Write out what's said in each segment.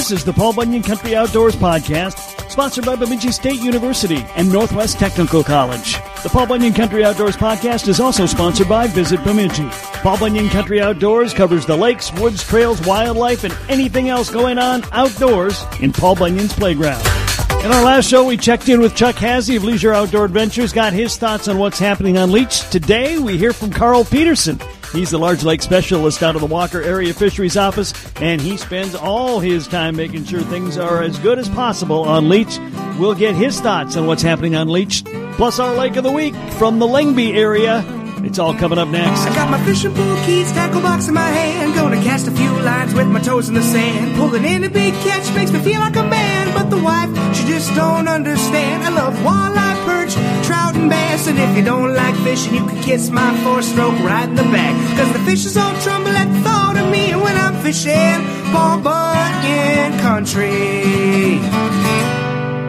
This is the Paul Bunyan Country Outdoors Podcast, sponsored by Bemidji State University and Northwest Technical College. The Paul Bunyan Country Outdoors Podcast is also sponsored by Visit Bemidji. Paul Bunyan Country Outdoors covers the lakes, woods, trails, wildlife, and anything else going on outdoors in Paul Bunyan's playground. In our last show, we checked in with Chuck Hazy of Leisure Outdoor Adventures, got his thoughts on what's happening on Leech. Today, we hear from Carl Pederson. He's the large lake specialist out of the Walker Area Fisheries Office, and he spends all his time making sure things are as good as possible on Leech. We'll get his thoughts on what's happening on Leech, plus our lake of the week from the Lengby area. It's all coming up next. I got my fishing pole keys, tackle box in my hand. Gonna cast a few lines with my toes in the sand. Pulling in a big catch makes me feel like a man. But the wife, she just don't understand. I love walleye, perch, trout, and bass. And if you don't like fishing, you can kiss my four stroke right in the back. Cause the fishes all tremble at the thought of me when I'm fishing. Paul Bunyan Country.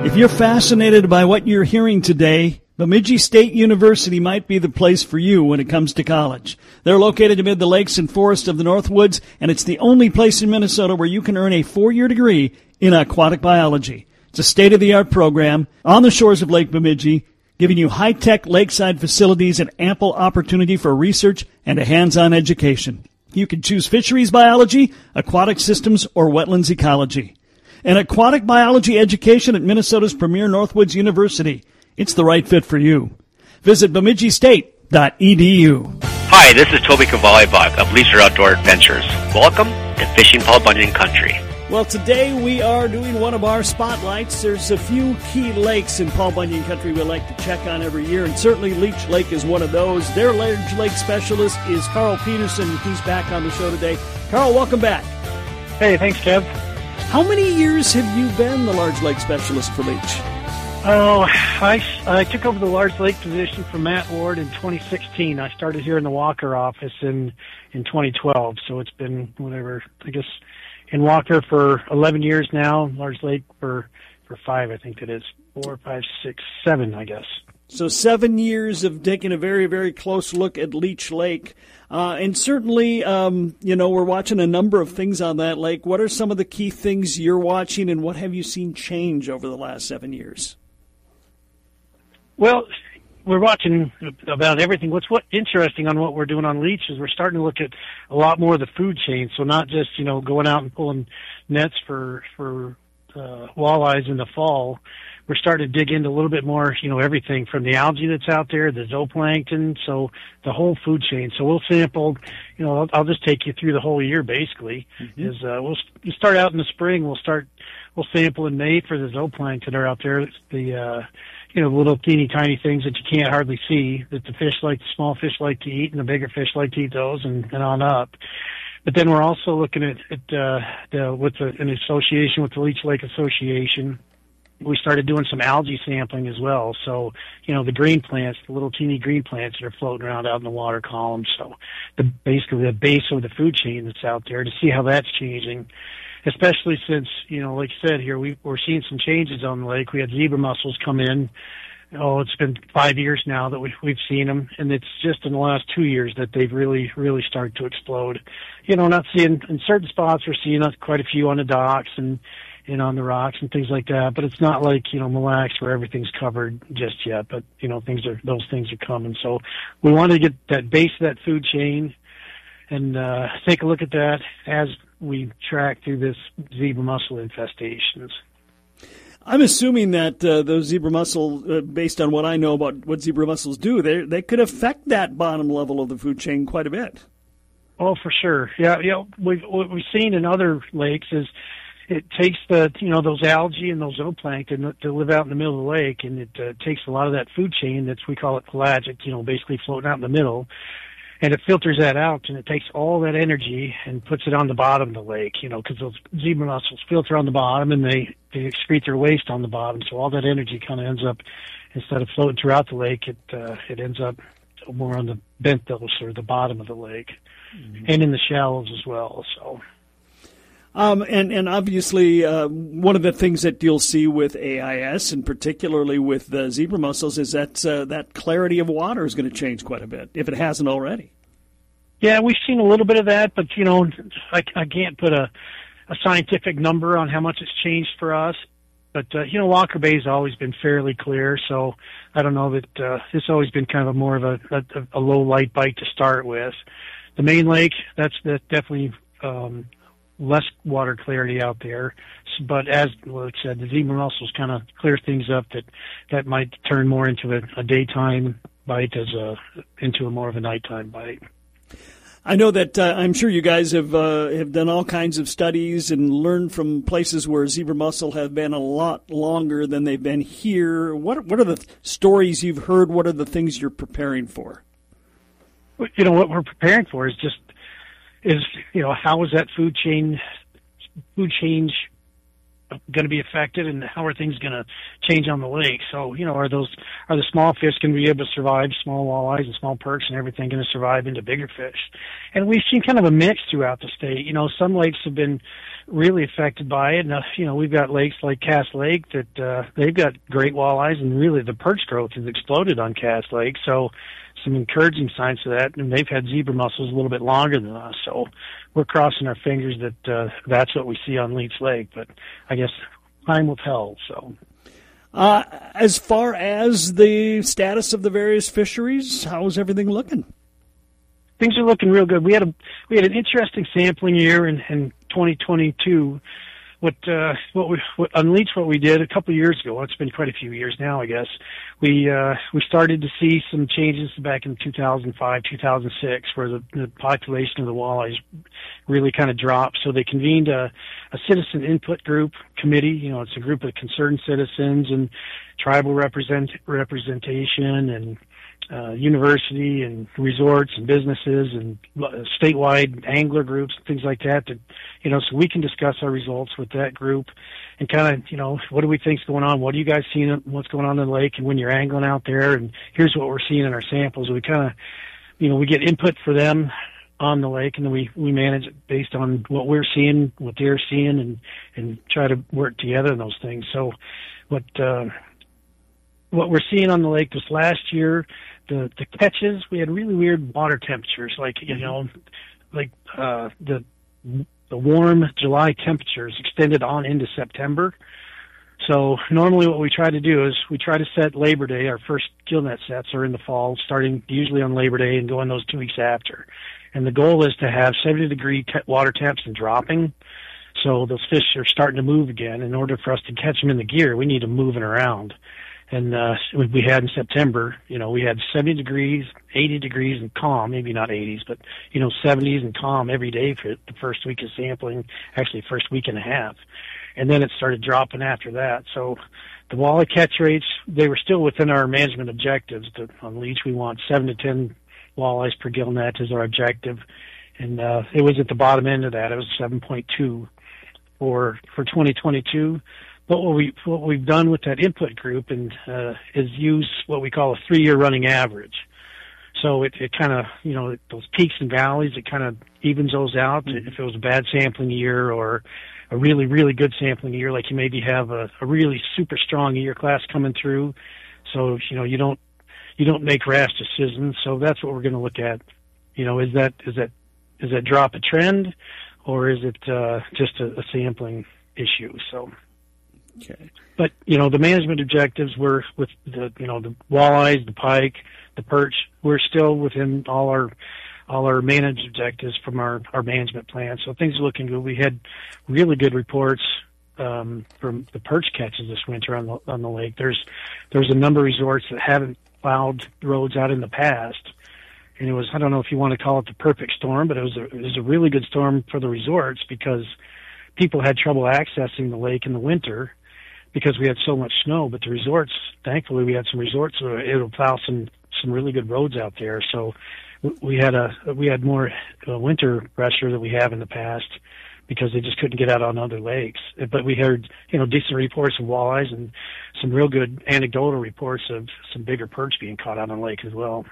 If you're fascinated by what you're hearing today, Bemidji State University might be the place for you when it comes to college. They're located amid the lakes and forests of the Northwoods, and it's the only place in Minnesota where you can earn a four-year degree in aquatic biology. It's a state-of-the-art program on the shores of Lake Bemidji, giving you high-tech lakeside facilities and ample opportunity for research and a hands-on education. You can choose fisheries biology, aquatic systems, or wetlands ecology. An aquatic biology education at Minnesota's premier Northwoods University. It's the right fit for you. Visit bemidjistate.edu. Hi, this is Toby Cavalli-Bach of Leisure Outdoor Adventures. Welcome to Fishing Paul Bunyan Country. Well, today we are doing one of our spotlights. There's a few key lakes in Paul Bunyan Country we like to check on every year, and certainly Leech Lake is one of those. Their large lake specialist is Carl Pederson. He's back on the show today. Carl, welcome back. Hey, thanks, Kev. How many years have you been the large lake specialist for Leech? Oh, I, I took over the large lake position from Matt Ward in 2016. I started here in the Walker office in in 2012, so it's been whatever I guess in Walker for 11 years now. Large Lake for for five, I think it is four, five, six, seven, I guess. So seven years of taking a very, very close look at Leech Lake, uh, and certainly, um, you know, we're watching a number of things on that lake. What are some of the key things you're watching, and what have you seen change over the last seven years? Well, we're watching about everything. What's what interesting on what we're doing on Leech is we're starting to look at a lot more of the food chain. So not just you know going out and pulling nets for for uh, walleyes in the fall. We're starting to dig into a little bit more, you know, everything from the algae that's out there, the zooplankton, so the whole food chain. So we'll sample, you know, I'll, I'll just take you through the whole year basically. Mm-hmm. Is uh, we'll, we'll start out in the spring. We'll start, we'll sample in May for the zooplankton that are out there. The uh, you know, little teeny tiny things that you can't hardly see that the fish like, the small fish like to eat and the bigger fish like to eat those and, and on up. But then we're also looking at, at uh, the, with the, an association with the Leech Lake Association. We started doing some algae sampling as well. So, you know, the green plants, the little teeny green plants that are floating around out in the water column. So the, basically the base of the food chain that's out there to see how that's changing especially since you know, like you said here, we we're seeing some changes on the lake. We had zebra mussels come in. Oh, it's been five years now that we, we've seen them, and it's just in the last two years that they've really, really started to explode. You know, not seeing in certain spots we're seeing quite a few on the docks and and on the rocks and things like that. But it's not like you know Mille Lacs where everything's covered just yet. But you know things are those things are coming. So we want to get that base of that food chain and uh, take a look at that as we track through this zebra mussel infestations. I'm assuming that uh, those zebra mussel, uh, based on what I know about what zebra mussels do, they they could affect that bottom level of the food chain quite a bit. Oh, for sure. Yeah, yeah. We've what we've seen in other lakes is it takes the you know those algae and those zooplankton to live out in the middle of the lake, and it uh, takes a lot of that food chain that's we call it pelagic, you know, basically floating out in the middle, and it filters that out and it takes all that energy and puts it on the bottom of the lake, you know, because those zebra mussels filter on the bottom and they, they excrete their waste on the bottom. So all that energy kind of ends up, instead of floating throughout the lake, it, uh, it ends up more on the benthos or the bottom of the lake mm-hmm. and in the shallows as well. So. Um, and, and obviously, uh, one of the things that you'll see with AIS, and particularly with the zebra mussels, is that uh, that clarity of water is going to change quite a bit, if it hasn't already. Yeah, we've seen a little bit of that, but you know, I, I can't put a a scientific number on how much it's changed for us. But uh, you know, Walker Bay has always been fairly clear, so I don't know that uh, it's always been kind of a more of a, a, a low light bite to start with. The main lake, that's that's definitely um, less water clarity out there. But as like I said, the zebra mussels kind of clear things up that that might turn more into a, a daytime bite as a into a more of a nighttime bite. I know that uh, I'm sure you guys have uh, have done all kinds of studies and learned from places where zebra mussel have been a lot longer than they've been here. What what are the stories you've heard? What are the things you're preparing for? You know what we're preparing for is just is you know how is that food chain food change going to be affected and how are things going to change on the lake? So you know are those are the small fish going to be able to survive small walleyes and small perch and everything going to survive into bigger fish? And we've seen kind of a mix throughout the state. You know some lakes have been really affected by it. And you know we've got lakes like cass lake that uh they've got great walleyes and really the perch growth has exploded on cass lake. So some encouraging signs of that, and they've had zebra mussels a little bit longer than us. So we're crossing our fingers that uh, that's what we see on Leech Lake. But I guess time will tell. So. Uh, as far as the status of the various fisheries, how is everything looking? Things are looking real good. We had a we had an interesting sampling year in, in 2022 what uh, what we what what we did a couple of years ago. Well, it's been quite a few years now, I guess. We uh, we started to see some changes back in 2005, 2006, where the, the population of the walleyes really kind of dropped. So they convened a, a citizen input group committee. You know, it's a group of concerned citizens and tribal represent representation and uh, university and resorts and businesses and uh, statewide angler groups and things like that. That you know, so we can discuss our results with that group and kind of you know, what do we think's going on? What are you guys seeing? What's going on in the lake? And when you're angling out there, and here's what we're seeing in our samples. We kind of, you know, we get input for them on the lake, and then we we manage it based on what we're seeing, what they're seeing, and and try to work together in those things. So, what uh, what we're seeing on the lake this last year the the catches we had really weird water temperatures like you know like uh the the warm july temperatures extended on into september. So normally what we try to do is we try to set labor day our first gill net sets are in the fall starting usually on labor day and going those two weeks after. And the goal is to have 70 degree te- water temps and dropping. So those fish are starting to move again. In order for us to catch them in the gear we need to them moving around and uh, we had in September, you know, we had 70 degrees, 80 degrees, and calm. Maybe not 80s, but you know, 70s and calm every day for the first week of sampling. Actually, first week and a half, and then it started dropping after that. So the walleye catch rates they were still within our management objectives. On Leech, we want seven to 10 walleyes per gill net is our objective, and uh, it was at the bottom end of that. It was 7.2 for for 2022 but what we what we've done with that input group and uh, is use what we call a three year running average. So it, it kind of you know those peaks and valleys it kind of evens those out. Mm-hmm. If it was a bad sampling year or a really really good sampling year, like you maybe have a, a really super strong year class coming through, so you know you don't you don't make rash decisions. So that's what we're going to look at. You know, is that is that is that drop a trend, or is it uh, just a, a sampling issue? So. Okay. But you know the management objectives were with the you know the walleyes, the pike, the perch. We're still within all our all our managed objectives from our our management plan. So things are looking good. We had really good reports um, from the perch catches this winter on the on the lake. There's there's a number of resorts that haven't plowed roads out in the past, and it was I don't know if you want to call it the perfect storm, but it was a, it was a really good storm for the resorts because people had trouble accessing the lake in the winter because we had so much snow. But the resorts, thankfully, we had some resorts so it'll plow some some really good roads out there. So we had a we had more uh, winter pressure than we have in the past because they just couldn't get out on other lakes. But we heard you know decent reports of walleyes and some real good anecdotal reports of some bigger perch being caught out on the lake as well.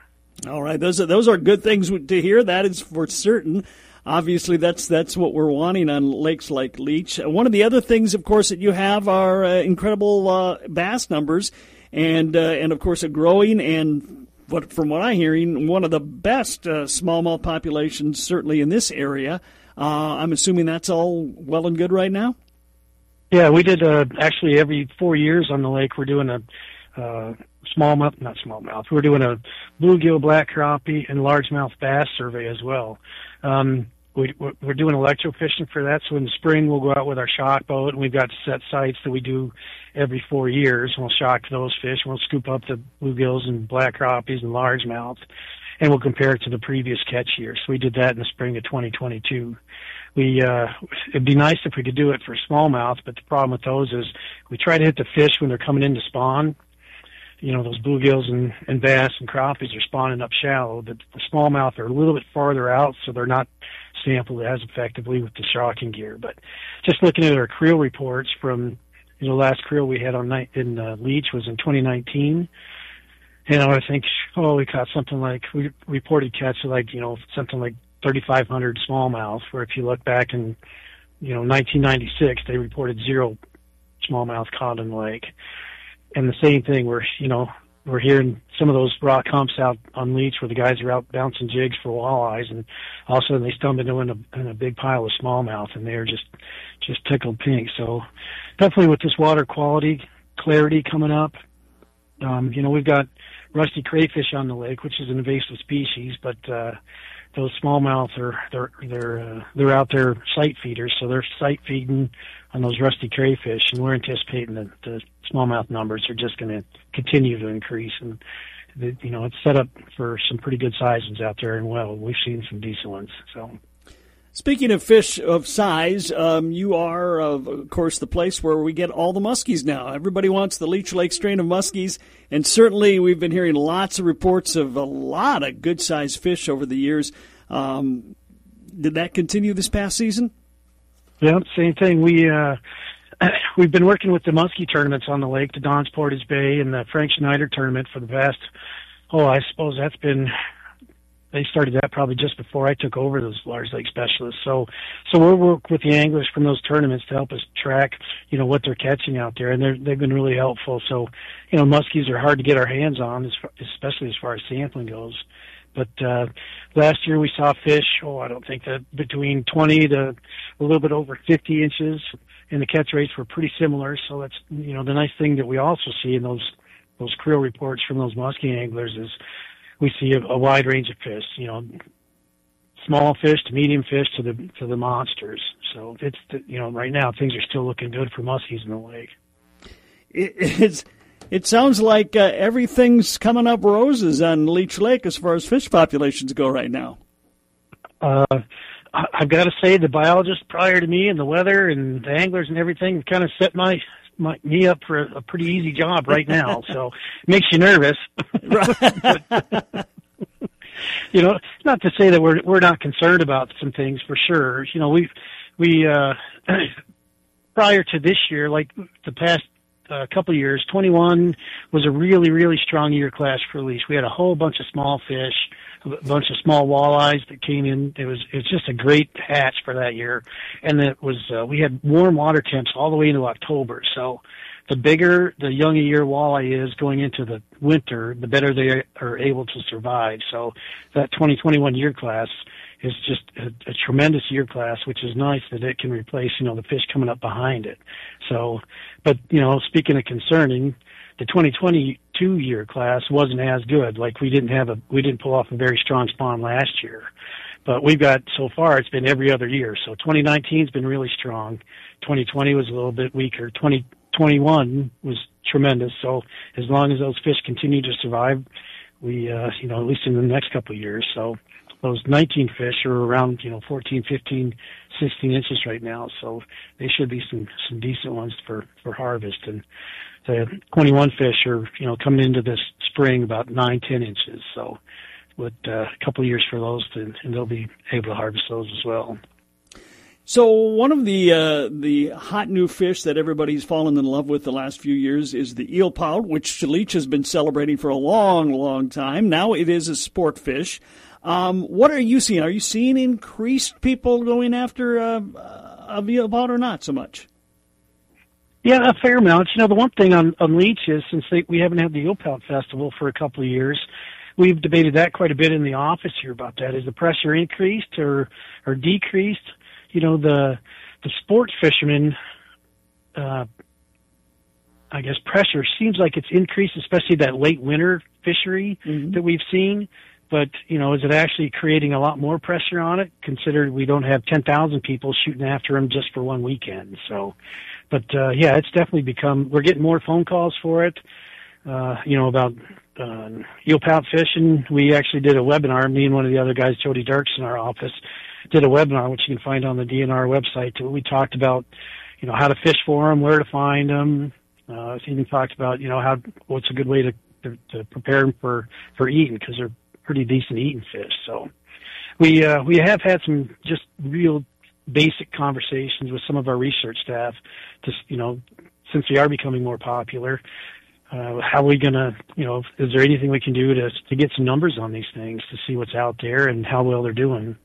All right, those are those are good things to hear. That is for certain obviously that's that's what we're wanting on lakes like Leech. One of the other things, of course, that you have are uh, incredible uh, bass numbers, and uh, and of course a growing and what from what I'm hearing, one of the best uh, smallmouth populations certainly in this area. Uh, I'm assuming that's all well and good right now. Yeah, we did uh, actually every four years on the lake. We're doing a uh, smallmouth, not smallmouth. We're doing a bluegill, black crappie, and largemouth bass survey as well. Um, we, we're doing electrofishing for that. So in the spring, we'll go out with our shock boat, and we've got set sites that we do every four years. We'll shock those fish. We'll scoop up the bluegills and black crappies and largemouth, and we'll compare it to the previous catch year. So we did that in the spring of 2022. We uh, it'd be nice if we could do it for smallmouth, but the problem with those is we try to hit the fish when they're coming in to spawn. You know, those bluegills and, and bass and crappies are spawning up shallow. The, the smallmouth are a little bit farther out, so they're not sampled as effectively with the shocking gear. But just looking at our creel reports from you know last creel we had on night in uh, Leech was in 2019. You know, I think oh we caught something like we reported catch of like you know something like 3,500 smallmouth. Where if you look back in you know 1996 they reported zero smallmouth caught in the lake. And the same thing where you know we're hearing some of those rock humps out on Leech where the guys are out bouncing jigs for walleyes, and all of a sudden they stumble into in a big pile of smallmouth, and they're just just tickled pink. So definitely with this water quality clarity coming up, um, you know we've got rusty crayfish on the lake, which is an invasive species, but uh, those smallmouth are they're they're uh, they're out there sight feeders, so they're sight feeding on those rusty crayfish, and we're anticipating that the smallmouth numbers are just going to continue to increase, and the, you know it's set up for some pretty good sizes out there, and well, we've seen some decent ones. So. Speaking of fish of size, um, you are, of course, the place where we get all the muskies now. Everybody wants the Leech Lake strain of muskies, and certainly we've been hearing lots of reports of a lot of good sized fish over the years. Um, did that continue this past season? Yeah, same thing. We uh, we've been working with the muskie tournaments on the lake, the Don's Portage Bay and the Frank Schneider tournament for the past. Oh, I suppose that's been. They started that probably just before I took over those large lake specialists. So, so we'll work with the anglers from those tournaments to help us track, you know, what they're catching out there, and they're, they've been really helpful. So, you know, muskies are hard to get our hands on, especially as far as sampling goes. But uh, last year we saw fish. Oh, I don't think that between 20 to a little bit over 50 inches, and the catch rates were pretty similar. So that's you know the nice thing that we also see in those those creel reports from those muskie anglers is we see a, a wide range of fish. You know, small fish to medium fish to the to the monsters. So it's you know right now things are still looking good for muskies in the lake. It's it sounds like uh, everything's coming up roses on Leech Lake as far as fish populations go right now. Uh, I've got to say, the biologists prior to me and the weather and the anglers and everything have kind of set my, my me up for a, a pretty easy job right now. so it makes you nervous. but, you know, not to say that we're we're not concerned about some things for sure. You know, we we uh prior to this year, like the past a couple of years. 21 was a really, really strong year class for Leech. We had a whole bunch of small fish, a bunch of small walleyes that came in. It was, it was just a great hatch for that year. And it was, uh, we had warm water temps all the way into October. So the bigger the young a year walleye is going into the winter, the better they are able to survive. So that 2021 year class, is just a, a tremendous year class, which is nice that it can replace, you know, the fish coming up behind it. So, but, you know, speaking of concerning, the 2022 year class wasn't as good. Like we didn't have a, we didn't pull off a very strong spawn last year. But we've got, so far, it's been every other year. So 2019's been really strong. 2020 was a little bit weaker. 2021 was tremendous. So as long as those fish continue to survive, we, uh, you know, at least in the next couple of years. So those 19 fish are around, you know, 14, 15, 16 inches right now. So they should be some, some decent ones for, for harvest. And the 21 fish are, you know, coming into this spring about 9, 10 inches. So with uh, a couple of years for those to, and they'll be able to harvest those as well. So one of the uh, the hot new fish that everybody's fallen in love with the last few years is the eel pout, which Leech has been celebrating for a long, long time. Now it is a sport fish. Um, what are you seeing? Are you seeing increased people going after uh, a eel pout or not so much? Yeah, a fair amount. You know, the one thing on, on Leech is since they, we haven't had the eel pout festival for a couple of years, we've debated that quite a bit in the office here about that. Is the pressure increased or or decreased? you know the the sport fishermen uh, I guess pressure seems like it's increased, especially that late winter fishery mm-hmm. that we've seen. But you know, is it actually creating a lot more pressure on it? Considered we don't have ten thousand people shooting after them just for one weekend. So, but uh, yeah, it's definitely become. We're getting more phone calls for it. Uh, you know about uh, eel pout fishing. We actually did a webinar. Me and one of the other guys, Jody Dirks, in our office, did a webinar, which you can find on the DNR website. We talked about, you know, how to fish for them, where to find them, uh, even talked about, you know, how what's a good way to to, to prepare them for for eating because they're pretty decent eating fish. So we uh, we have had some just real basic conversations with some of our research staff, just you know, since we are becoming more popular. Uh, how are we gonna, you know, is there anything we can do to to get some numbers on these things to see what's out there and how well they're doing?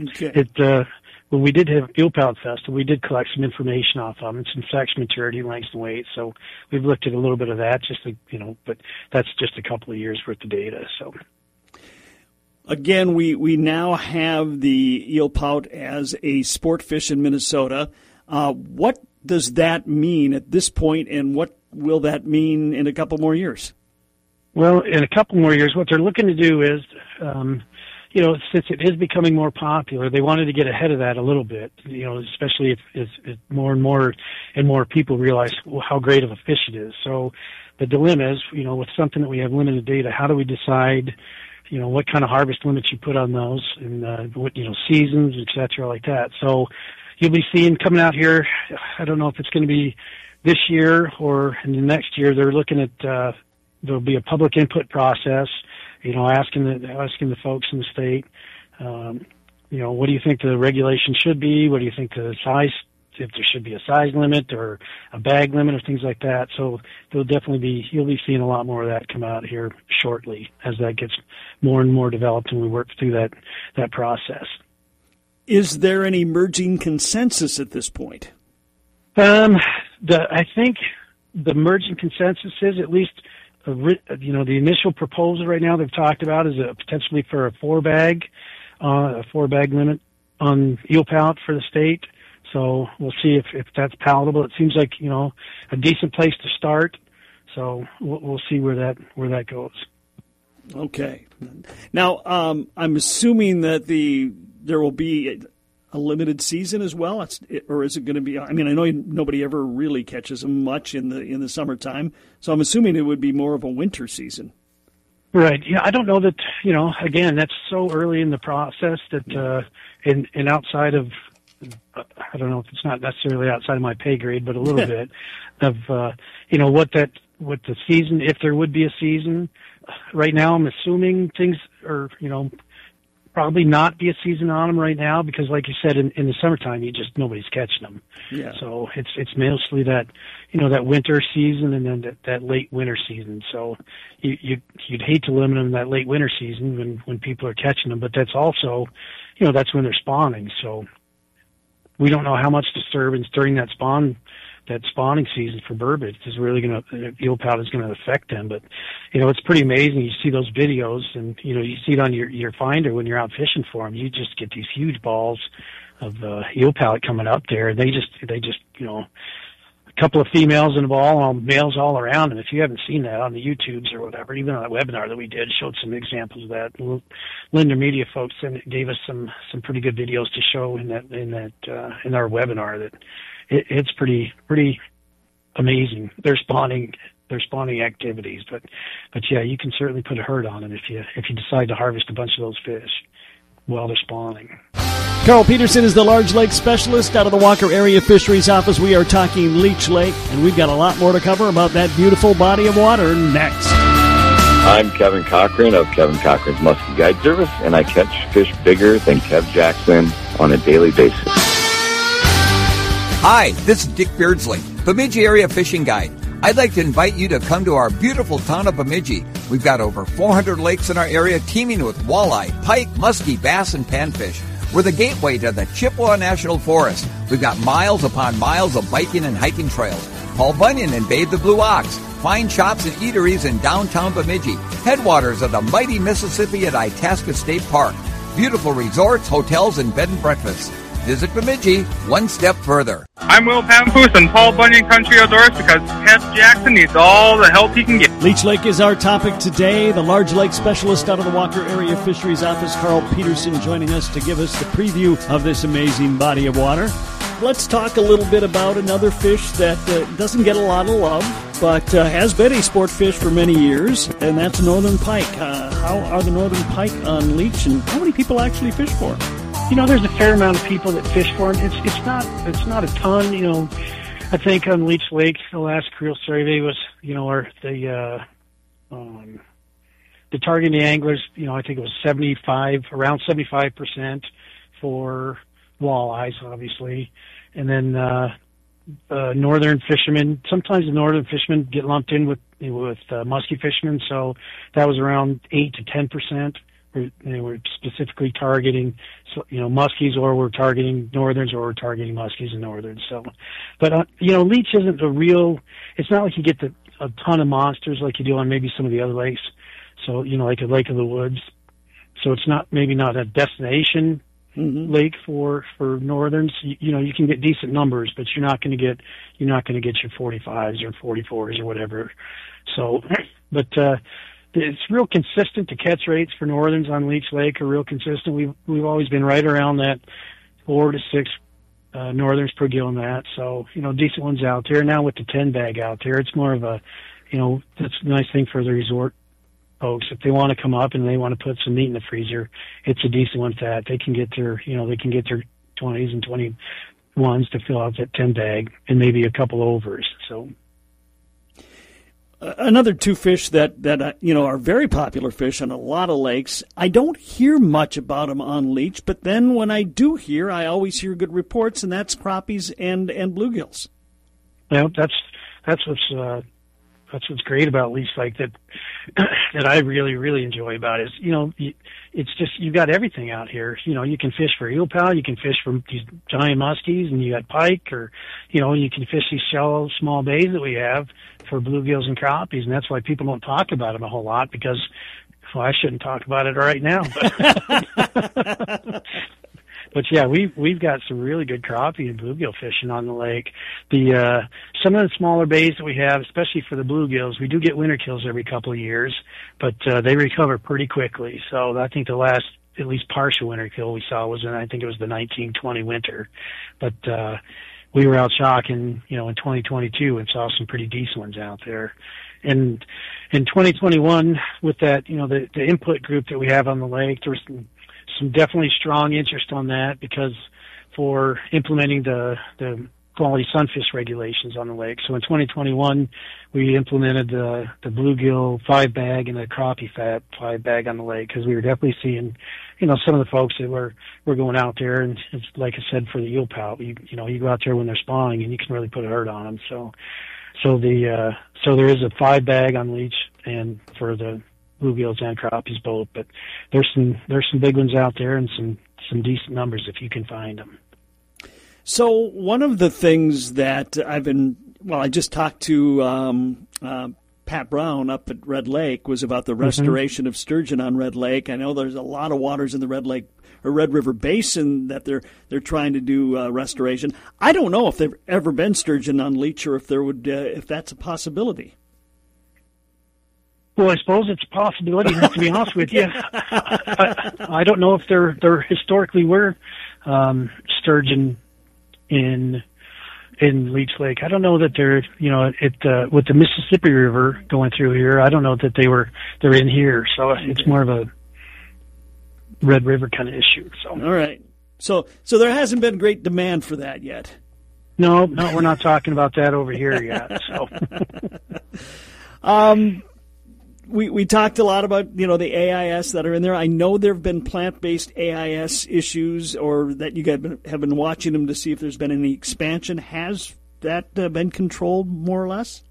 Okay. It uh, when we did have Eel Pout Festival, we did collect some information off of them, some sex maturity, lengths, and weight. So we've looked at a little bit of that, just to, you know, but that's just a couple of years worth of data. So again, we we now have the eel pout as a sport fish in Minnesota. Uh, what does that mean at this point, and what will that mean in a couple more years? Well, in a couple more years, what they're looking to do is. Um, you know, since it is becoming more popular, they wanted to get ahead of that a little bit. You know, especially if, if, if more and more and more people realize how great of a fish it is. So, the dilemma is, you know, with something that we have limited data, how do we decide, you know, what kind of harvest limits you put on those, and uh, what you know, seasons, et cetera, like that. So, you'll be seeing coming out here. I don't know if it's going to be this year or in the next year. They're looking at uh, there'll be a public input process you know, asking the asking the folks in the state, um, you know, what do you think the regulation should be? What do you think the size? If there should be a size limit or a bag limit or things like that. So there'll definitely be you'll be seeing a lot more of that come out here shortly as that gets more and more developed and we work through that that process. Is there an emerging consensus at this point? Um, the I think the emerging consensus is at least you know, the initial proposal right now they've talked about is a potentially for a four bag, uh, a four bag limit on eel pout for the state. So we'll see if, if that's palatable. It seems like, you know, a decent place to start. So we'll, we'll see where that, where that goes. Okay. Now, um, I'm assuming that the, there will be a limited season as well? It's, or is it going to be? I mean, I know nobody ever really catches them much in the in the summertime, so I'm assuming it would be more of a winter season. Right. Yeah, I don't know that. You know, again, that's so early in the process that, uh, and and outside of, I don't know if it's not necessarily outside of my pay grade, but a little bit of, uh, you know, what that what the season, if there would be a season. Right now, I'm assuming things are, you know, probably not be a season on them right now because, like you said, in, in the summertime, you just nobody's catching them. Yeah. So it's it's mostly that you know that winter season and then that, that late winter season. So you, you you'd hate to limit them that late winter season when when people are catching them, but that's also you know that's when they're spawning. So we don't know how much disturbance during that spawn that spawning season for burbot is really going to eel pout is going to affect them. But you know, it's pretty amazing. You see those videos, and you know, you see it on your your finder when you're out fishing for them. You just get these huge balls of uh, eel pout coming up there. They just they just you know. Couple of females in the ball, and males all around. And if you haven't seen that on the YouTubes or whatever, even on that webinar that we did, showed some examples of that. Lindner Media folks and gave us some some pretty good videos to show in that in that uh, in our webinar that it, it's pretty pretty amazing. They're spawning they're spawning activities, but but yeah, you can certainly put a hurt on them if you if you decide to harvest a bunch of those fish while they're spawning. Carl Pederson is the large lake specialist out of the Walker Area Fisheries Office. We are talking Leech Lake, and we've got a lot more to cover about that beautiful body of water next. I'm Kevin Cochran of Kevin Cochran's Muskie Guide Service, and I catch fish bigger than Kev Jackson on a daily basis. Hi, this is Dick Beardsley, Bemidji Area Fishing Guide. I'd like to invite you to come to our beautiful town of Bemidji. We've got over 400 lakes in our area teeming with walleye, pike, muskie, bass, and panfish. We're the gateway to the Chippewa National Forest. We've got miles upon miles of biking and hiking trails. Paul Bunyan and Babe the Blue Ox. Fine shops and eateries in downtown Bemidji. Headwaters of the mighty Mississippi at Itasca State Park. Beautiful resorts, hotels, and bed and breakfasts. Visit Bemidji one step further. I'm Will Pampoose and Paul Bunyan Country Outdoors because Kev Jackson needs all the help he can get. Leech Lake is our topic today. The large lake specialist out of the Walker Area Fisheries Office, Carl Pederson, joining us to give us the preview of this amazing body of water. Let's talk a little bit about another fish that uh, doesn't get a lot of love, but uh, has been a sport fish for many years, and that's northern pike. Uh, how are the northern pike on Leech, and how many people actually fish for them? You know, there's a fair amount of people that fish for them. It's it's not it's not a ton. You know, I think on Leech Lake the last creel survey was you know our the uh, um, the targeting anglers. You know, I think it was 75 around 75 percent for walleyes, obviously, and then uh, uh, northern fishermen. Sometimes the northern fishermen get lumped in with with uh, musky fishermen, so that was around eight to ten percent they were specifically targeting, you know, muskies, or we're targeting northerns, or we're targeting muskies and northerns. So, but uh, you know, Leech isn't a real. It's not like you get the, a ton of monsters like you do on maybe some of the other lakes. So you know, like a Lake of the Woods. So it's not maybe not a destination mm-hmm. lake for for northerns. You, you know, you can get decent numbers, but you're not going to get you're not going to get your 45s or 44s or whatever. So, but uh, it's real consistent. The catch rates for northerns on Leech Lake are real consistent. We've we've always been right around that four to six uh, northerns per gill in that. So you know, decent ones out there. Now with the ten bag out there, it's more of a, you know, that's a nice thing for the resort folks. If they want to come up and they want to put some meat in the freezer, it's a decent one for that. They can get their, you know, they can get their twenties and twenty ones to fill out that ten bag and maybe a couple overs. So another two fish that that uh, you know are very popular fish on a lot of lakes. I don't hear much about them on Leech, but then when I do hear, I always hear good reports, and that's crappies and and bluegills. Yeah, that's that's what's uh, that's what's great about Leech Lake that that I really really enjoy about it is you know it's just you've got everything out here. You know you can fish for eel pout, you can fish for these giant muskies, and you got pike, or you know you can fish these shallow small bays that we have for bluegills and crappies, and that's why people don't talk about them a whole lot because well I shouldn't talk about it right now. But yeah, we we've got some really good crappie and bluegill fishing on the lake. The uh, some of the smaller bays that we have, especially for the bluegills, we do get winter kills every couple of years, but uh, they recover pretty quickly. So I think the last at least partial winter kill we saw was in I think it was the 1920 winter, but. uh we were out shocking, you know, in 2022 and saw some pretty decent ones out there. And in 2021, with that, you know, the, the input group that we have on the lake, there was some some definitely strong interest on that because for implementing the the quality sunfish regulations on the lake. So in 2021, we implemented the the bluegill five bag and the crappie fat five bag on the lake because we were definitely seeing, you know, some of the folks that were were going out there and it's like I said for the eel pout, you you know, you go out there when they're spawning and you can really put a hurt on them. So so the uh so there is a five bag on leech and for the bluegills and crappies both. But there's some there's some big ones out there and some some decent numbers if you can find them. So one of the things that I've been well, I just talked to um, uh, Pat Brown up at Red Lake was about the mm-hmm. restoration mm-hmm. of sturgeon on Red Lake. I know there's a lot of waters in the Red Lake or Red River Basin that they're they're trying to do uh, restoration. I don't know if there've ever been sturgeon on Leech or if there would uh, if that's a possibility. Well, I suppose it's a possibility. to be honest with you, I, I don't know if there there historically were um, sturgeon in in Leech Lake. I don't know that they're you know it uh, with the Mississippi River going through here. I don't know that they were they're in here. So it's more of a Red River kind of issue. So all right. So so there hasn't been great demand for that yet. No, no, we're not talking about that over here yet. So. um, we, we talked a lot about you know the AIS that are in there. I know there have been plant based AIS issues, or that you have been, watching them to see if there's been any expansion. Has that uh, been controlled more or less?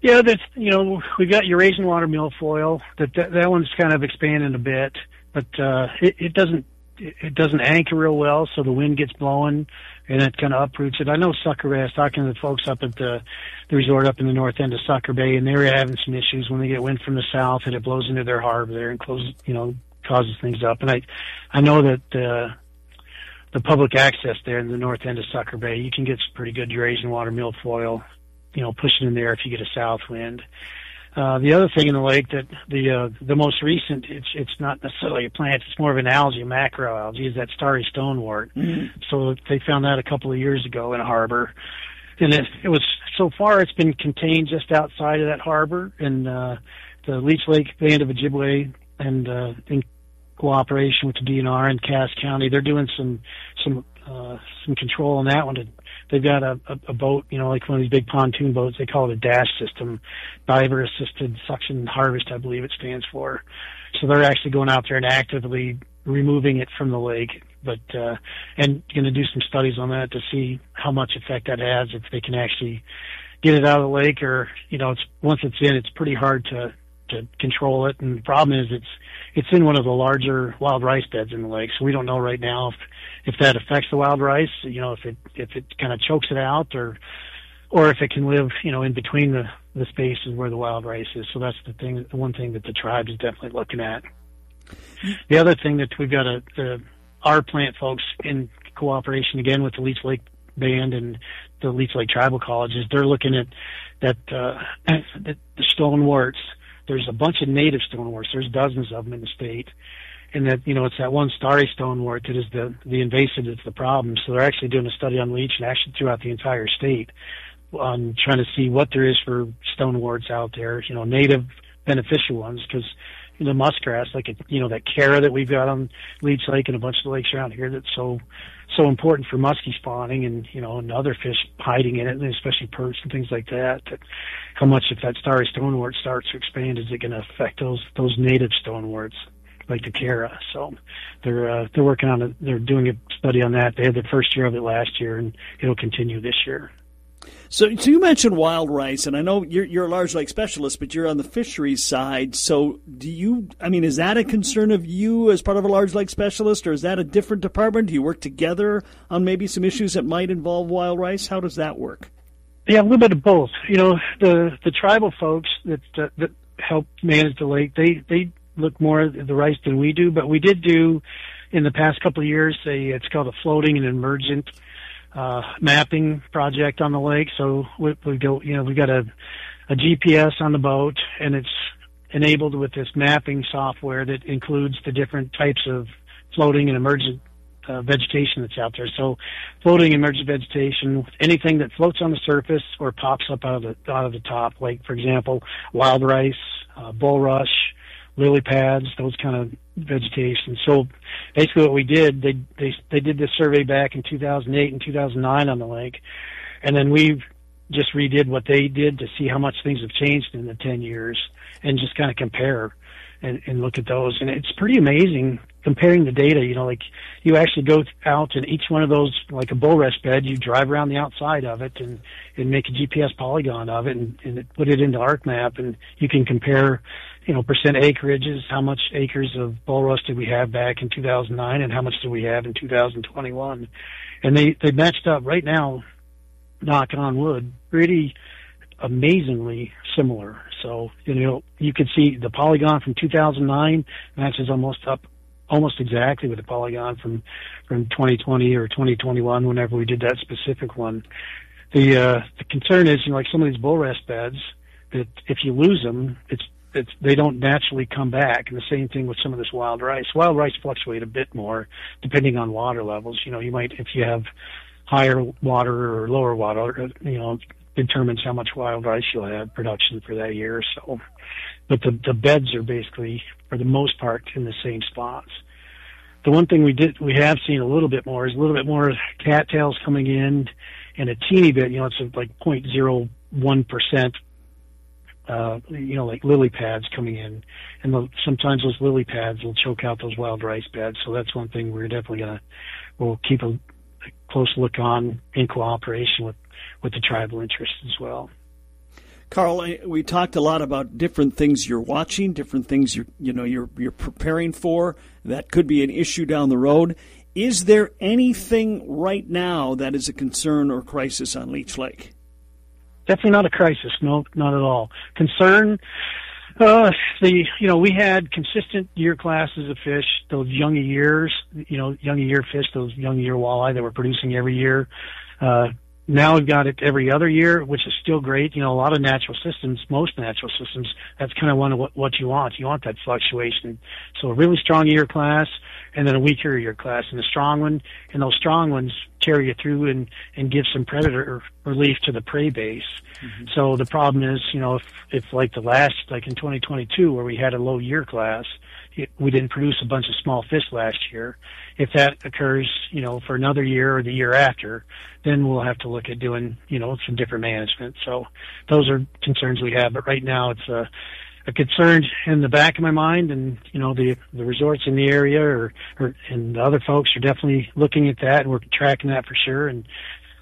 Yeah, that's you know we've got Eurasian water milfoil. That, that that one's kind of expanding a bit, but uh, it, it doesn't it doesn't anchor real well, so the wind gets blowing and it kind of uproots it. I know Sucker Bay. I was talking to the folks up at the the resort up in the north end of Sucker Bay, and they were having some issues when they get wind from the south and it blows into their harbor there and closes, you know, causes things up. And I, I know that uh, the public access there in the north end of Sucker Bay, you can get some pretty good Eurasian water milfoil, you know, pushing in there if you get a south wind. Uh, the other thing in the lake that the uh, the most recent it's it's not necessarily a plant it's more of an algae a macroalgae is that starry stonewort. Mm-hmm. So they found that a couple of years ago in a harbor, and it, it was so far it's been contained just outside of that harbor in uh, the Leech Lake Band of Ojibwe and uh, in cooperation with the DNR and Cass County, they're doing some some uh, some control on that one to they've got a, a, a boat, you know, like one of these big pontoon boats. They call it a dash system, diver assisted suction harvest, I believe it stands for. So they're actually going out there and actively removing it from the lake, but uh, and going to do some studies on that to see how much effect that has if they can actually get it out of the lake, or you know, it's once it's in, it's pretty hard to to control it. And the problem is it's it's in one of the larger wild rice beds in the lake, so we don't know right now if if that affects the wild rice. You know, if it if it kind of chokes it out, or or if it can live, you know, in between the the spaces where the wild rice is. So that's the thing, the one thing that the tribe is definitely looking at. The other thing that we've got a the our plant folks in cooperation again with the Leech Lake Band and the Leech Lake Tribal Colleges, they're looking at that uh, the, stoneworts there's a bunch of native stoneworts. There's dozens of them in the state. And that, you know, it's that one starry stonewort that is the, the invasive that's the problem. So they're actually doing a study on leech and actually throughout the entire state on trying to see what there is for stoneworts out there, you know, native beneficial ones because know muskrats like you know that Chara that we've got on Leech Lake and a bunch of the lakes around here that's so so important for muskie spawning and you know and other fish hiding in it, and especially perch and things like that. that how much if that starry stonewort starts to expand is it going to affect those those native stoneworts like the Chara? So they're uh, they're working on it. They're doing a study on that. They had the first year of it last year, and it'll continue this year. So, so you mentioned wild rice, and I know you're, you're a large lake specialist, but you're on the fisheries side. So, do you? I mean, is that a concern of you as part of a large lake specialist, or is that a different department? Do you work together on maybe some issues that might involve wild rice? How does that work? Yeah, a little bit of both. You know, the the tribal folks that uh, that help manage the lake, they they look more at the rice than we do. But we did do in the past couple of years a it's called a floating and emergent uh, mapping project on the lake. So we, we go, you know, we got a, a GPS on the boat and it's enabled with this mapping software that includes the different types of floating and emergent uh, vegetation that's out there. So floating emergent vegetation, anything that floats on the surface or pops up out of the, out of the top, like for example, wild rice, uh, bulrush, lily pads, those kind of vegetation. So basically what we did, they, they, they did this survey back in 2008 and 2009 on the lake. And then we just redid what they did to see how much things have changed in the 10 years and just kind of compare and, and look at those. And it's pretty amazing comparing the data. You know, like you actually go out and each one of those, like a bulrush bed, you drive around the outside of it and, and make a GPS polygon of it and, and put it into ArcMap and you can compare you know, percent acreages, how much acres of bulrush did we have back in 2009 and how much do we have in 2021? And they, they matched up right now, knock on wood, pretty amazingly similar. So, you know, you could see the polygon from 2009 matches almost up almost exactly with the polygon from from 2020 or 2021 whenever we did that specific one. The uh the concern is, you know, like some of these bulrush beds that if you lose them, it's it's, they don't naturally come back. And the same thing with some of this wild rice. Wild rice fluctuate a bit more depending on water levels. You know, you might, if you have higher water or lower water, you know, determines how much wild rice you'll have production for that year. So, but the, the beds are basically, for the most part, in the same spots. The one thing we did, we have seen a little bit more is a little bit more cattails coming in and a teeny bit, you know, it's like 0.01% uh, you know, like lily pads coming in, and the, sometimes those lily pads will choke out those wild rice beds. So that's one thing we're definitely gonna we'll keep a, a close look on in cooperation with with the tribal interests as well. Carl, we talked a lot about different things you're watching, different things you're you know you're you're preparing for that could be an issue down the road. Is there anything right now that is a concern or crisis on Leech Lake? Definitely not a crisis. No, not at all. Concern. Uh, the you know we had consistent year classes of fish, those young years, you know, young year fish, those young year walleye that we're producing every year. Uh, now we've got it every other year, which is still great. You know, a lot of natural systems, most natural systems, that's kind of one of what, what you want. You want that fluctuation. So a really strong year class and then a weaker year class and a strong one. And those strong ones carry you through and, and give some predator relief to the prey base. Mm-hmm. So the problem is, you know, if, if like the last, like in 2022 where we had a low year class, we didn't produce a bunch of small fish last year. If that occurs, you know, for another year or the year after, then we'll have to look at doing, you know, some different management. So those are concerns we have. But right now it's a, a concern in the back of my mind and, you know, the, the resorts in the area or, or, and the other folks are definitely looking at that and we're tracking that for sure. And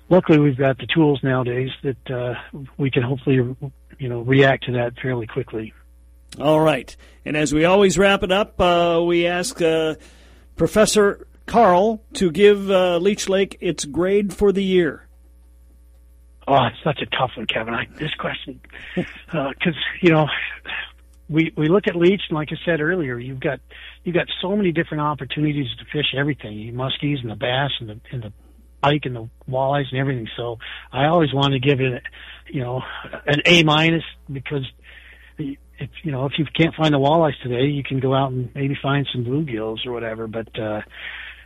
luckily we've got the tools nowadays that, uh, we can hopefully, you know, react to that fairly quickly. All right. And as we always wrap it up, uh, we ask uh, Professor Carl to give uh, Leech Lake its grade for the year. Oh, it's such a tough one, Kevin. I, this question, because uh, you know, we we look at Leech, and like I said earlier, you've got you've got so many different opportunities to fish everything, the muskies and the bass and the and the pike and the walleyes and everything. So I always want to give it, you know, an A minus because if you know if you can't find the walleyes today, you can go out and maybe find some bluegills or whatever. But uh,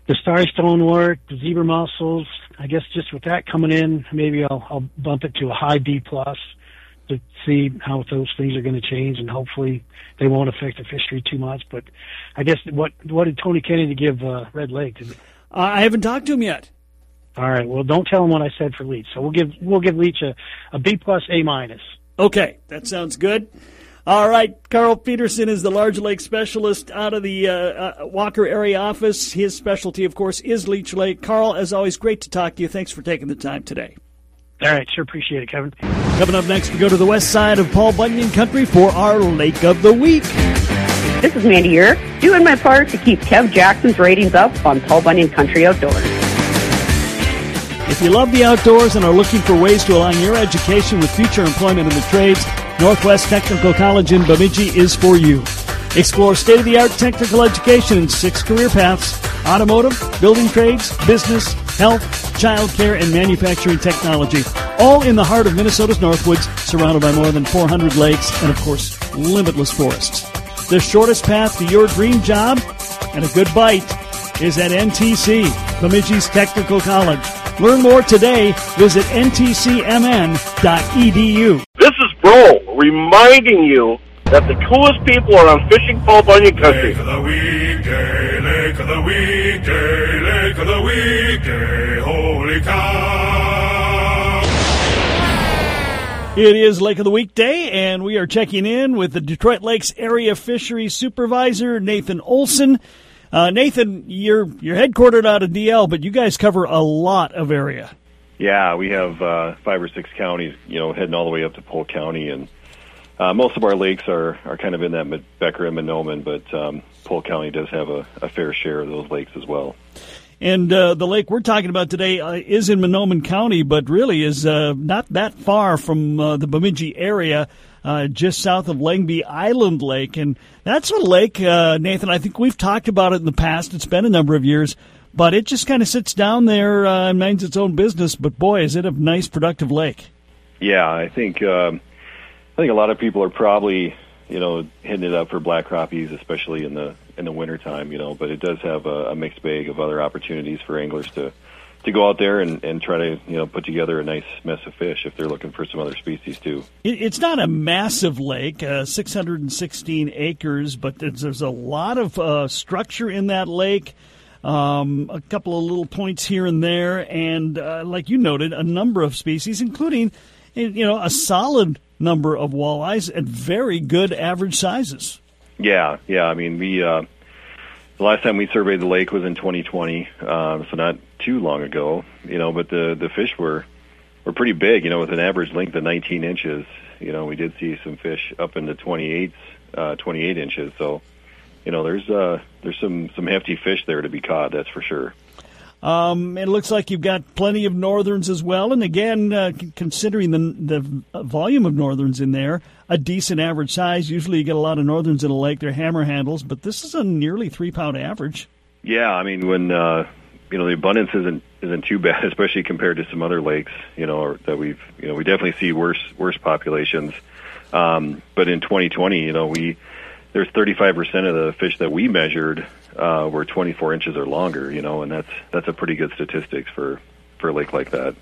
the starry stonewort, the zebra mussels, I guess just with that coming in, maybe I'll, I'll bump it to a high B plus to see how those things are going to change, and hopefully they won't affect the fishery too much. But I guess what what did Tony Kennedy give uh, Red Lake? Did, uh, I haven't talked to him yet. All right. Well, don't tell him what I said for Leech. So we'll give we'll give Leech a, a B plus A minus. Okay, that sounds good. All right, Carl Pederson is the large lake specialist out of the uh, uh, Walker area office. His specialty, of course, is Leech Lake. Carl, as always, great to talk to you. Thanks for taking the time today. All right, sure appreciate it, Kevin. Coming up next, we go to the west side of Paul Bunyan Country for our Lake of the Week. This is Mandy here, doing my part to keep Kev Jackson's ratings up on Paul Bunyan Country Outdoors. If you love the outdoors and are looking for ways to align your education with future employment in the trades, Northwest Technical College in Bemidji is for you. Explore state-of-the-art technical education in six career paths, automotive, building trades, business, health, childcare, and manufacturing technology, all in the heart of Minnesota's Northwoods, surrounded by more than 400 lakes and, of course, limitless forests. The shortest path to your dream job and a good bite is at NTC, Bemidji's Technical College. Learn more today. Visit ntcmn.edu. This is Bro reminding you that the coolest people are on Fishing Paul Bunyan Country. Lake of the weekday, lake of the weekday, lake of the weekday, holy cow. It is Lake of the Weekday, and we are checking in with the Detroit Lakes Area Fisheries Supervisor, Nathan Olson. Uh, Nathan, you're you're headquartered out of DL, but you guys cover a lot of area. Yeah, we have uh, five or six counties, you know, heading all the way up to Polk County, and uh, most of our lakes are, are kind of in that Becker and Mahnomen, but um, Polk County does have a, a fair share of those lakes as well. And uh, the lake we're talking about today uh, is in Mahnomen County, but really is uh, not that far from uh, the Bemidji area, uh, just south of Lengby Island Lake. And that's a lake, uh, Nathan, I think we've talked about it in the past. It's been a number of years, but it just kind of sits down there and minds its own business. But boy, is it a nice, productive lake. Yeah, I think um, I think a lot of people are probably you know hitting it up for black crappies, especially in the in the wintertime, you know. But it does have a, a mixed bag of other opportunities for anglers to to go out there and, and try to you know put together a nice mess of fish if they're looking for some other species too. It's not a massive lake, uh, 616 acres, but there's, there's a lot of uh, structure in that lake. Um, a couple of little points here and there, and uh, like you noted, a number of species, including you know a solid number of walleyes at very good average sizes. Yeah, yeah. I mean, we uh, the last time we surveyed the lake was in 2020, uh, so not too long ago. You know, but the the fish were were pretty big. You know, with an average length of 19 inches. You know, we did see some fish up into 28, uh, 28 inches. So, you know, there's uh, there's some some hefty fish there to be caught. That's for sure. Um, it looks like you've got plenty of northerns as well, and again, uh, considering the the volume of northerns in there, a decent average size. Usually, you get a lot of northerns in a lake; they're hammer handles, but this is a nearly three pound average. Yeah, I mean when uh, you know the abundance isn't isn't too bad, especially compared to some other lakes. You know or, that we've you know we definitely see worse worse populations. Um, but in 2020, you know we there's 35 percent of the fish that we measured uh, were 24 inches or longer. You know, and that's that's a pretty good statistics for for a lake like that.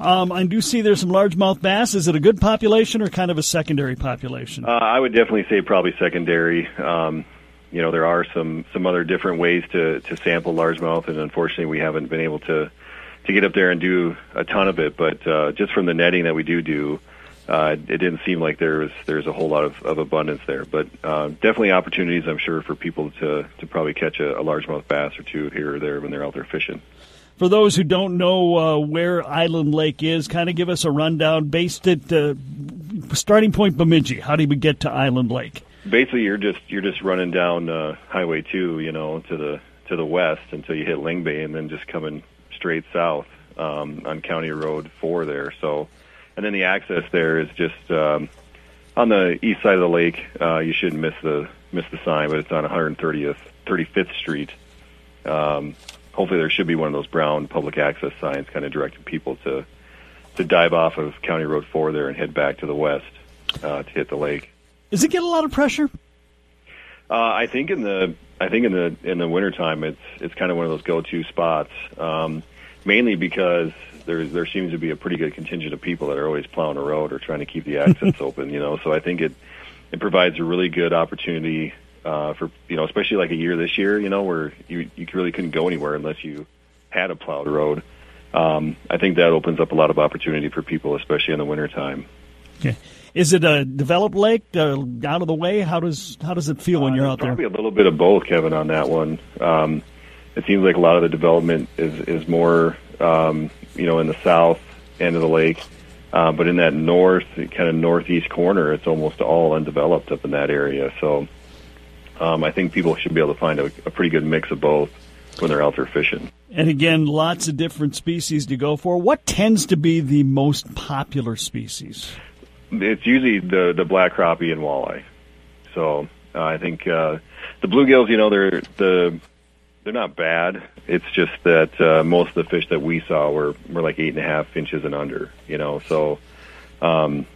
Um, I do see there's some largemouth bass. Is it a good population or kind of a secondary population? Uh, I would definitely say probably secondary. Um, you know, there are some some other different ways to to sample largemouth, and unfortunately, we haven't been able to to get up there and do a ton of it. But uh, just from the netting that we do do, uh, it didn't seem like there was there's a whole lot of, of abundance there. But uh, definitely opportunities, I'm sure, for people to to probably catch a, a largemouth bass or two here or there when they're out there fishing. For those who don't know uh, where Island Lake is, kind of give us a rundown. Based at uh, starting point Bemidji, how do we get to Island Lake? basically you're just you're just running down uh, Highway Two, you know, to the to the west until you hit Lengby, and then just coming straight south um, on County Road Four there. So, and then the access there is just um, on the east side of the lake. Uh, you shouldn't miss the miss the sign, but it's on 130th 35th Street. Um, hopefully, there should be one of those brown public access signs, kind of directing people to to dive off of County Road Four there and head back to the west uh, to hit the lake. Does it get a lot of pressure? Uh, I think in the I think in the in the wintertime it's it's kind of one of those go-to spots. Um, mainly because there there seems to be a pretty good contingent of people that are always plowing the road or trying to keep the access open. You know, so I think it it provides a really good opportunity uh, for you know, especially like a year this year. You know, where you you really couldn't go anywhere unless you had a plowed road. Um, I think that opens up a lot of opportunity for people, especially in the wintertime. Okay. Is it a developed lake, uh, out of the way? How does how does it feel when you're out there? Probably a little bit of both, Kevin, on that one. Um, it seems like a lot of the development is is more, um, you know, in the south end of the lake, uh, but in that north, kind of northeast corner, it's almost all undeveloped up in that area. So, um, I think people should be able to find a, a pretty good mix of both when they're out there fishing. And again, lots of different species to go for. What tends to be the most popular species? It's usually the the black crappie and walleye. So uh, I think uh, the bluegills, you know, they're the they're not bad. It's just that uh, most of the fish that we saw were were like eight and a half inches and under. You know, so um,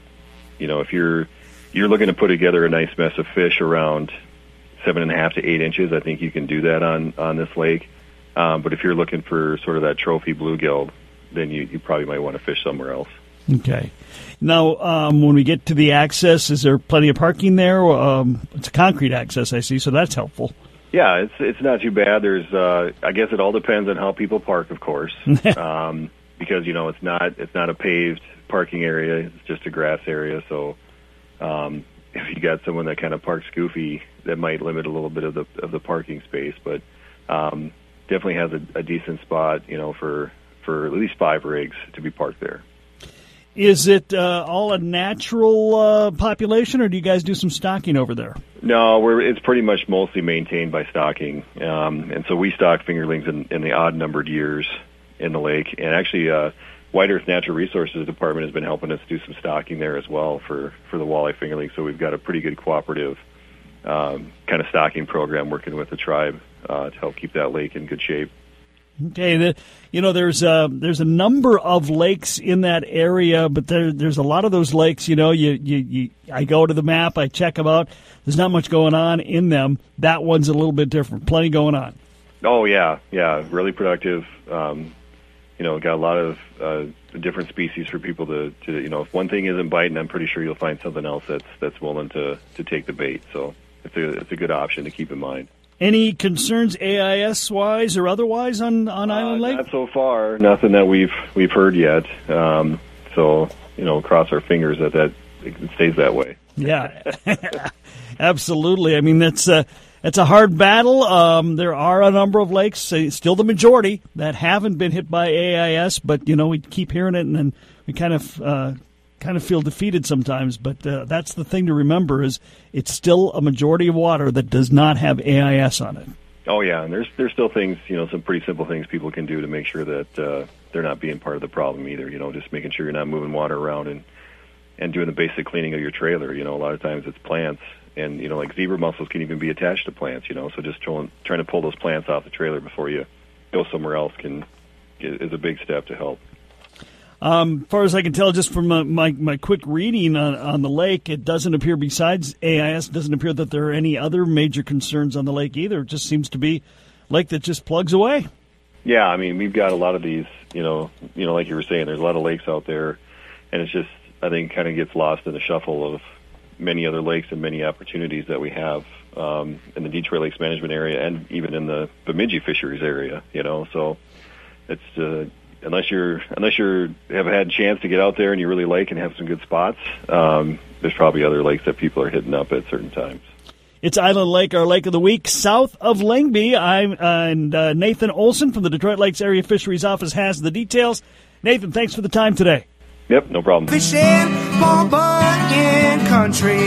you know if you're you're looking to put together a nice mess of fish around seven and a half to eight inches, I think you can do that on on this lake. Um, but if you're looking for sort of that trophy bluegill, then you, you probably might want to fish somewhere else. Okay. Now, um, when we get to the access, is there plenty of parking there? Um, it's a concrete access, I see, so that's helpful. Yeah, it's it's not too bad. There's, uh, I guess, it all depends on how people park, of course, um, because you know it's not it's not a paved parking area; it's just a grass area. So, um, if you got someone that kind of parks goofy, that might limit a little bit of the of the parking space. But um, definitely has a, a decent spot, you know, for for at least five rigs to be parked there. Is it uh, all a natural uh, population, or do you guys do some stocking over there? No, we're it's pretty much mostly maintained by stocking, um, and so we stock fingerlings in, in the odd numbered years in the lake. And actually, uh, White Earth Natural Resources Department has been helping us do some stocking there as well for for the walleye fingerling. So we've got a pretty good cooperative um, kind of stocking program working with the tribe uh, to help keep that lake in good shape. Okay, the, you know there's a there's a number of lakes in that area, but there there's a lot of those lakes. You know, you, you you I go to the map, I check them out. There's not much going on in them. That one's a little bit different. Plenty going on. Oh yeah, yeah, really productive. Um, you know, got a lot of uh, different species for people to, to you know. If one thing isn't biting, I'm pretty sure you'll find something else that's that's willing to to take the bait. So it's a it's a good option to keep in mind. Any concerns AIS wise or otherwise on, on Island Lake? Uh, Not so far. Nothing that we've we've heard yet. Um, so you know, cross our fingers that that it stays that way. Yeah, absolutely. I mean, that's a it's a hard battle. Um, there are a number of lakes, uh, still the majority that haven't been hit by AIS, but you know we keep hearing it, and then we kind of uh, kind of feel defeated sometimes. But uh, that's the thing to remember is it's still a majority of water that does not have AIS on it. Oh yeah, and there's there's still things, you know, some pretty simple things people can do to make sure that uh, they're not being part of the problem either. You know, just making sure you're not moving water around and and doing the basic cleaning of your trailer. You know, a lot of times it's plants, and you know, like zebra mussels can even be attached to plants. You know, so just trying trying to pull those plants off the trailer before you go somewhere else can is a big step to help. Um, far as I can tell, just from my, my, my quick reading on, on the lake, it doesn't appear, besides AIS, doesn't appear that there are any other major concerns on the lake either. It just seems to be lake that just plugs away. Yeah, I mean, we've got a lot of these, you know, you know, like you were saying, there's a lot of lakes out there, and it's just, I think, kind of gets lost in the shuffle of many other lakes and many opportunities that we have um, in the Detroit Lakes Management area and even in the Bemidji Fisheries area, you know, so it's, uh, unless you're unless you're have had a chance to get out there and you really like and have some good spots, um, there's probably other lakes that people are hitting up at certain times. It's Island Lake, our lake of the week, south of Lengby. I'm uh, and uh, Nathan Olson from the Detroit Lakes Area Fisheries Office has the details. Nathan, thanks for the time today. Yep, no problem. Fishing Paul Bunyan country.